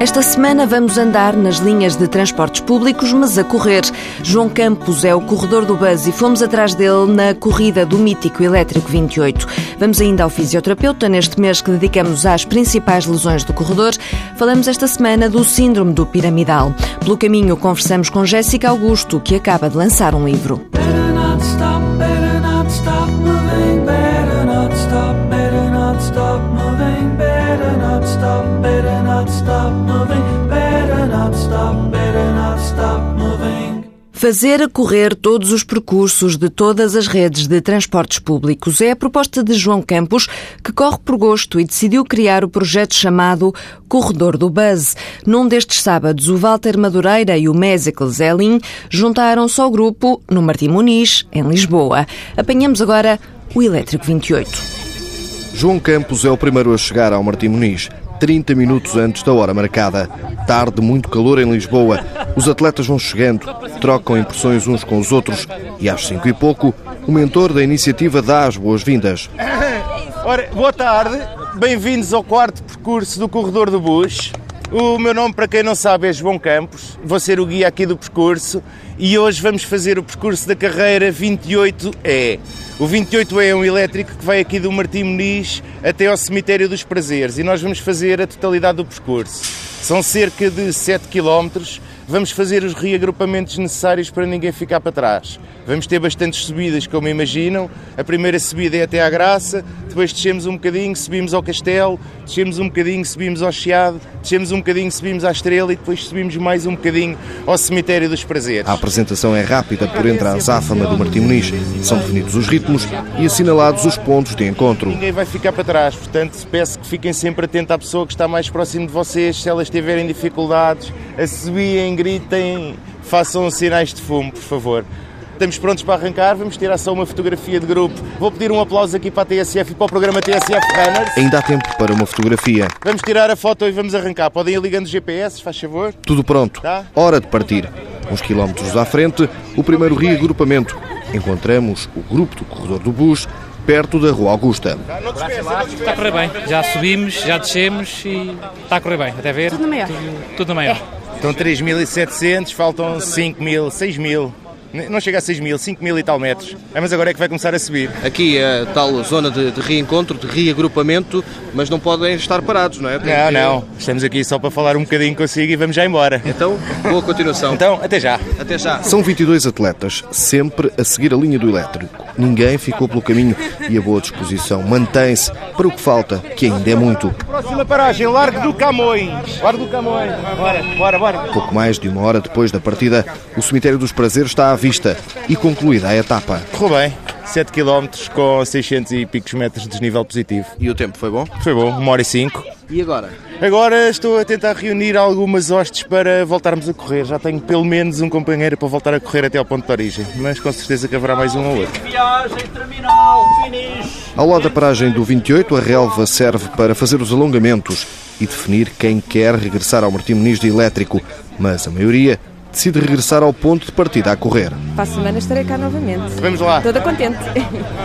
Esta semana vamos andar nas linhas de transportes públicos, mas a correr. João Campos é o corredor do Buzz e fomos atrás dele na corrida do mítico Elétrico 28. Vamos ainda ao fisioterapeuta neste mês que dedicamos às principais lesões do corredor. Falamos esta semana do síndrome do piramidal. Pelo caminho, conversamos com Jéssica Augusto, que acaba de lançar um livro. Fazer a correr todos os percursos de todas as redes de transportes públicos é a proposta de João Campos, que corre por gosto e decidiu criar o projeto chamado Corredor do Buzz. Num destes sábados, o Walter Madureira e o Mésicle Zelin juntaram-se ao grupo no Martim Muniz, em Lisboa. Apanhamos agora o Elétrico 28. João Campos é o primeiro a chegar ao Martim Muniz. 30 minutos antes da hora marcada. Tarde, muito calor em Lisboa. Os atletas vão chegando, trocam impressões uns com os outros e às cinco e pouco, o mentor da iniciativa dá as boas-vindas. Ora, boa tarde, bem-vindos ao quarto percurso do Corredor do Bus. O meu nome, para quem não sabe, é João Campos, vou ser o guia aqui do percurso e hoje vamos fazer o percurso da carreira 28E. O 28E é um elétrico que vai aqui do Martim Muniz até ao Cemitério dos Prazeres e nós vamos fazer a totalidade do percurso. São cerca de 7 km Vamos fazer os reagrupamentos necessários para ninguém ficar para trás. Vamos ter bastantes subidas, como imaginam. A primeira subida é até à Graça, depois descemos um bocadinho, subimos ao Castelo, descemos um bocadinho, subimos ao Chiado, descemos um bocadinho, subimos à Estrela e depois subimos mais um bocadinho ao Cemitério dos Prazeres. A apresentação é rápida por entre a azáfama do Martim Muniz. São definidos os ritmos e assinalados os pontos de encontro. Ninguém vai ficar para trás, portanto peço que fiquem sempre atentos à pessoa que está mais próximo de vocês, se elas tiverem dificuldades, assobiem, gritem, façam sinais de fumo, por favor. Estamos prontos para arrancar, vamos tirar só uma fotografia de grupo. Vou pedir um aplauso aqui para a TSF e para o programa TSF Runners. Ainda há tempo para uma fotografia. Vamos tirar a foto e vamos arrancar. Podem ir ligando os GPS, faz favor. Tudo pronto. Tá? Hora de partir. Uns quilómetros à frente, o primeiro reagrupamento. Encontramos o grupo do corredor do bus perto da Rua Augusta. Está a correr bem. Já subimos, já descemos e está a correr bem. Até ver. Tudo na maior. Tudo, tudo na maior. É. Estão 3.700, faltam 5.000, 6.000. Não chega a 6 mil, 5 mil e tal metros. É, mas agora é que vai começar a subir. Aqui é a tal zona de, de reencontro, de reagrupamento, mas não podem estar parados, não é? Tem não, que... não. Estamos aqui só para falar um bocadinho consigo e vamos já embora. Então, boa continuação. então, até já. Até já. São 22 atletas, sempre a seguir a linha do elétrico. Ninguém ficou pelo caminho e a boa disposição mantém-se para o que falta, que ainda é muito. Próxima paragem, Largo do Camões. Largo do Camões. Bora, bora, bora. Pouco mais de uma hora depois da partida, o Cemitério dos Prazeres está à vista e concluída a etapa. Correu bem. 7 km com 600 e picos metros de desnível positivo. E o tempo foi bom? Foi bom, 1 hora e 5. E agora? Agora estou a tentar reunir algumas hostes para voltarmos a correr. Já tenho pelo menos um companheiro para voltar a correr até ao ponto de origem, mas com certeza que haverá mais um ou outro. Viagem, terminal, finish. Ao lado da paragem do 28, a relva serve para fazer os alongamentos e definir quem quer regressar ao Martim Muniz de elétrico, mas a maioria decide regressar ao ponto de partida a correr. Para a semana estarei cá novamente. Vamos lá. Toda contente.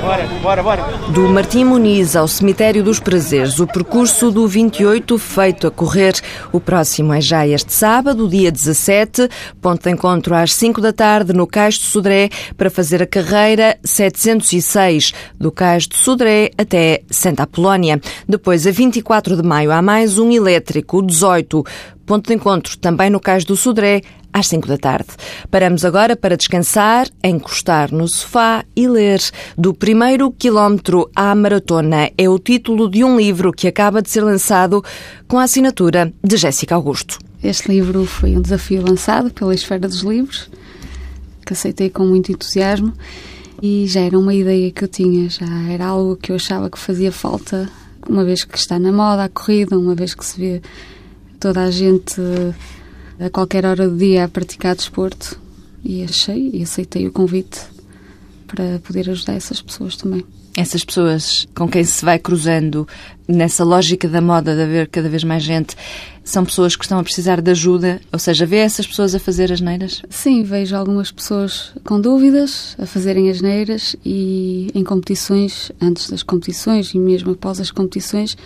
Bora, bora, bora. Do Martim Muniz ao Cemitério dos Prazeres, o percurso do 28 feito a correr. O próximo é já este sábado, dia 17, ponto de encontro às 5 da tarde no Cais de Sodré para fazer a carreira 706 do Cais de Sodré até Santa Apolónia. Depois, a 24 de maio, há mais um elétrico, o 18, ponto de encontro também no Cais do Sodré às 5 da tarde. Paramos agora para descansar, encostar no sofá e ler. Do primeiro quilómetro à maratona é o título de um livro que acaba de ser lançado com a assinatura de Jéssica Augusto. Este livro foi um desafio lançado pela Esfera dos Livros, que aceitei com muito entusiasmo e já era uma ideia que eu tinha, já era algo que eu achava que fazia falta, uma vez que está na moda a corrida, uma vez que se vê toda a gente a qualquer hora do dia a praticar desporto e achei e aceitei o convite para poder ajudar essas pessoas também. Essas pessoas com quem se vai cruzando nessa lógica da moda de haver cada vez mais gente, são pessoas que estão a precisar de ajuda? Ou seja, vê essas pessoas a fazer as neiras? Sim, vejo algumas pessoas com dúvidas a fazerem as neiras e em competições, antes das competições e mesmo após as competições,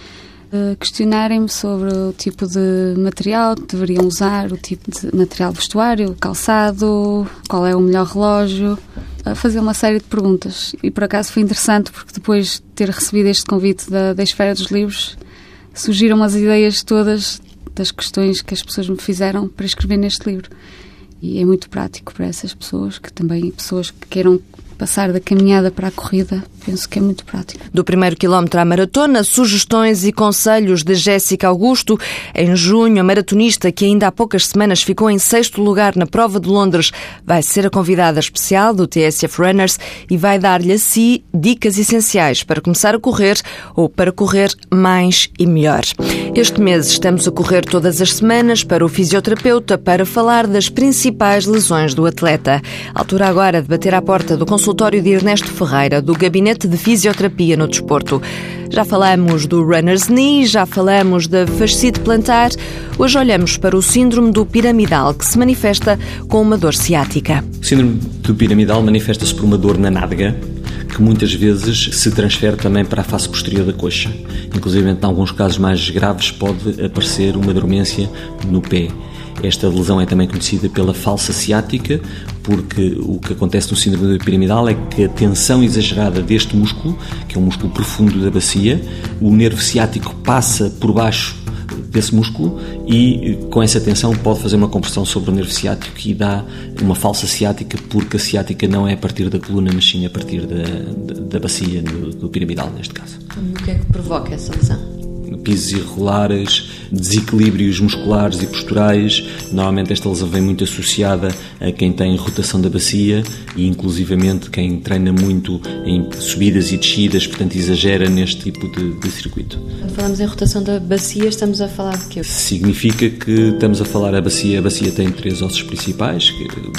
questionarem-me sobre o tipo de material que deveriam usar, o tipo de material vestuário, calçado, qual é o melhor relógio, a fazer uma série de perguntas. E por acaso foi interessante porque depois de ter recebido este convite da, da Esfera dos Livros, surgiram as ideias todas das questões que as pessoas me fizeram para escrever neste livro. E é muito prático para essas pessoas, que também pessoas que queiram passar da caminhada para a corrida, penso que é muito prático. Do primeiro quilómetro à maratona, sugestões e conselhos de Jéssica Augusto. Em junho, a maratonista, que ainda há poucas semanas ficou em sexto lugar na prova de Londres, vai ser a convidada especial do TSF Runners e vai dar-lhe a si dicas essenciais para começar a correr ou para correr mais e melhor. Este mês estamos a correr todas as semanas para o fisioterapeuta para falar das principais lesões do atleta. Altura agora de bater à porta do consultório de Ernesto Ferreira, do Gabinete de Fisioterapia no Desporto. Já falamos do runner's knee, já falamos da fascite plantar. Hoje olhamos para o síndrome do piramidal, que se manifesta com uma dor ciática. O síndrome do piramidal manifesta-se por uma dor na nádega, que muitas vezes se transfere também para a face posterior da coxa. Inclusive, em alguns casos mais graves, pode aparecer uma dormência no pé. Esta lesão é também conhecida pela falsa ciática, porque o que acontece no síndrome piramidal é que a tensão exagerada deste músculo, que é um músculo profundo da bacia, o nervo ciático passa por baixo desse músculo e com essa tensão pode fazer uma compressão sobre o nervo ciático e dá uma falsa ciática porque a ciática não é a partir da coluna, mas sim a partir da, da, da bacia, do, do piramidal neste caso. E o que é que provoca essa lesão? pisos irregulares, desequilíbrios musculares e posturais. Normalmente esta lesão vem muito associada a quem tem rotação da bacia e inclusivamente quem treina muito em subidas e descidas, portanto exagera neste tipo de, de circuito. Quando falamos em rotação da bacia, estamos a falar de quê? Significa que estamos a falar a bacia. A bacia tem três ossos principais,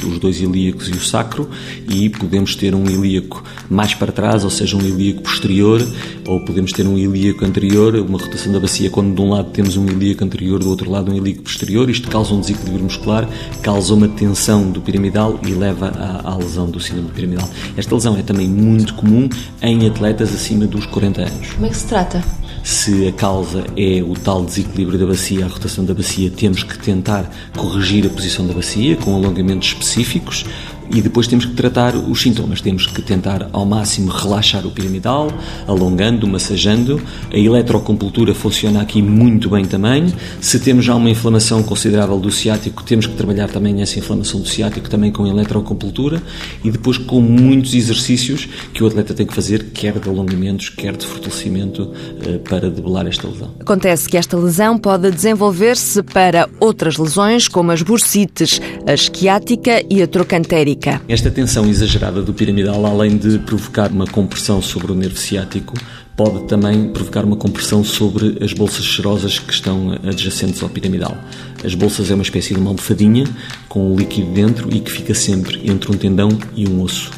os dois ilíacos e o sacro, e podemos ter um ilíaco mais para trás, ou seja, um ilíaco posterior, ou podemos ter um ilíaco anterior, uma rotação da bacia quando de um lado temos um ilíaco anterior, do outro lado um ilíaco posterior. Isto causa um desequilíbrio muscular, causa uma tensão do piramidal e leva à, à lesão do síndrome piramidal. Esta lesão é também muito comum em atletas acima dos 40 anos. Como é que se trata? Se a causa é o tal desequilíbrio da bacia, a rotação da bacia, temos que tentar corrigir a posição da bacia com alongamentos específicos e depois temos que tratar os sintomas. Temos que tentar ao máximo relaxar o piramidal, alongando, massageando. A eletrocompultura funciona aqui muito bem também. Se temos já uma inflamação considerável do ciático, temos que trabalhar também essa inflamação do ciático também com eletrocompultura e depois com muitos exercícios que o atleta tem que fazer, quer de alongamentos, quer de fortalecimento, eh, para debelar esta lesão. Acontece que esta lesão pode desenvolver-se para outras lesões, como as bursites, a esquiática e a trocantérica. Esta tensão exagerada do piramidal, além de provocar uma compressão sobre o nervo ciático, pode também provocar uma compressão sobre as bolsas serosas que estão adjacentes ao piramidal. As bolsas é uma espécie de uma almofadinha com um líquido dentro e que fica sempre entre um tendão e um osso.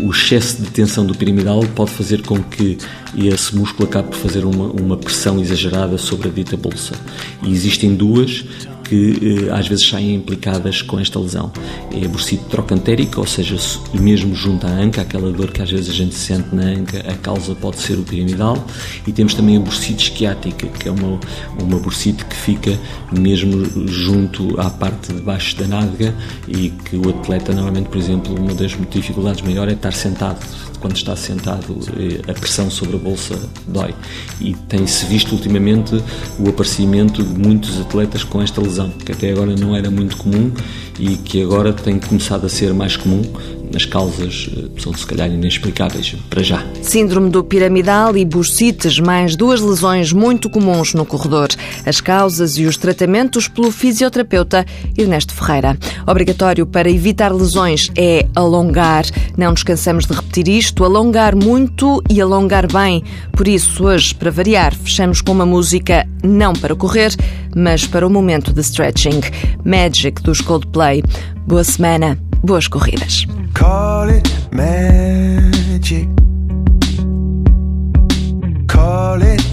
O excesso de tensão do piramidal pode fazer com que esse músculo acabe por fazer uma, uma pressão exagerada sobre a dita bolsa. E existem duas que eh, às vezes saem implicadas com esta lesão. É a bursite trocantérica, ou seja, mesmo junto à anca, aquela dor que às vezes a gente sente na anca, a causa pode ser o piramidal. E temos também a bursite esquiática, que é uma, uma bursite que fica mesmo junto à parte de baixo da nádega e que o atleta normalmente, por exemplo, uma das dificuldades maiores é estar sentado quando está sentado, eh, a pressão sobre a bolsa dói. E tem-se visto ultimamente o aparecimento de muitos atletas com esta lesão, que até agora não era muito comum e que agora tem começado a ser mais comum as causas eh, são se calhar inexplicáveis para já. Síndrome do piramidal e bursites, mais duas lesões muito comuns no corredor. As causas e os tratamentos pelo fisioterapeuta Ernesto Ferreira. Obrigatório para evitar lesões é alongar. Não nos cansamos de repetir isto, alongar muito e alongar bem. Por isso, hoje, para variar, fechamos com uma música não para correr, mas para o momento de stretching. Magic dos Coldplay. Boa semana, boas corridas. Call it magic. Call it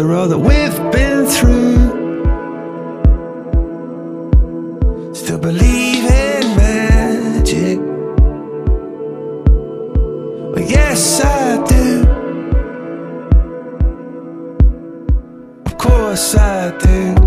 The road that we've been through. Still believe in magic. Well, yes, I do. Of course, I do.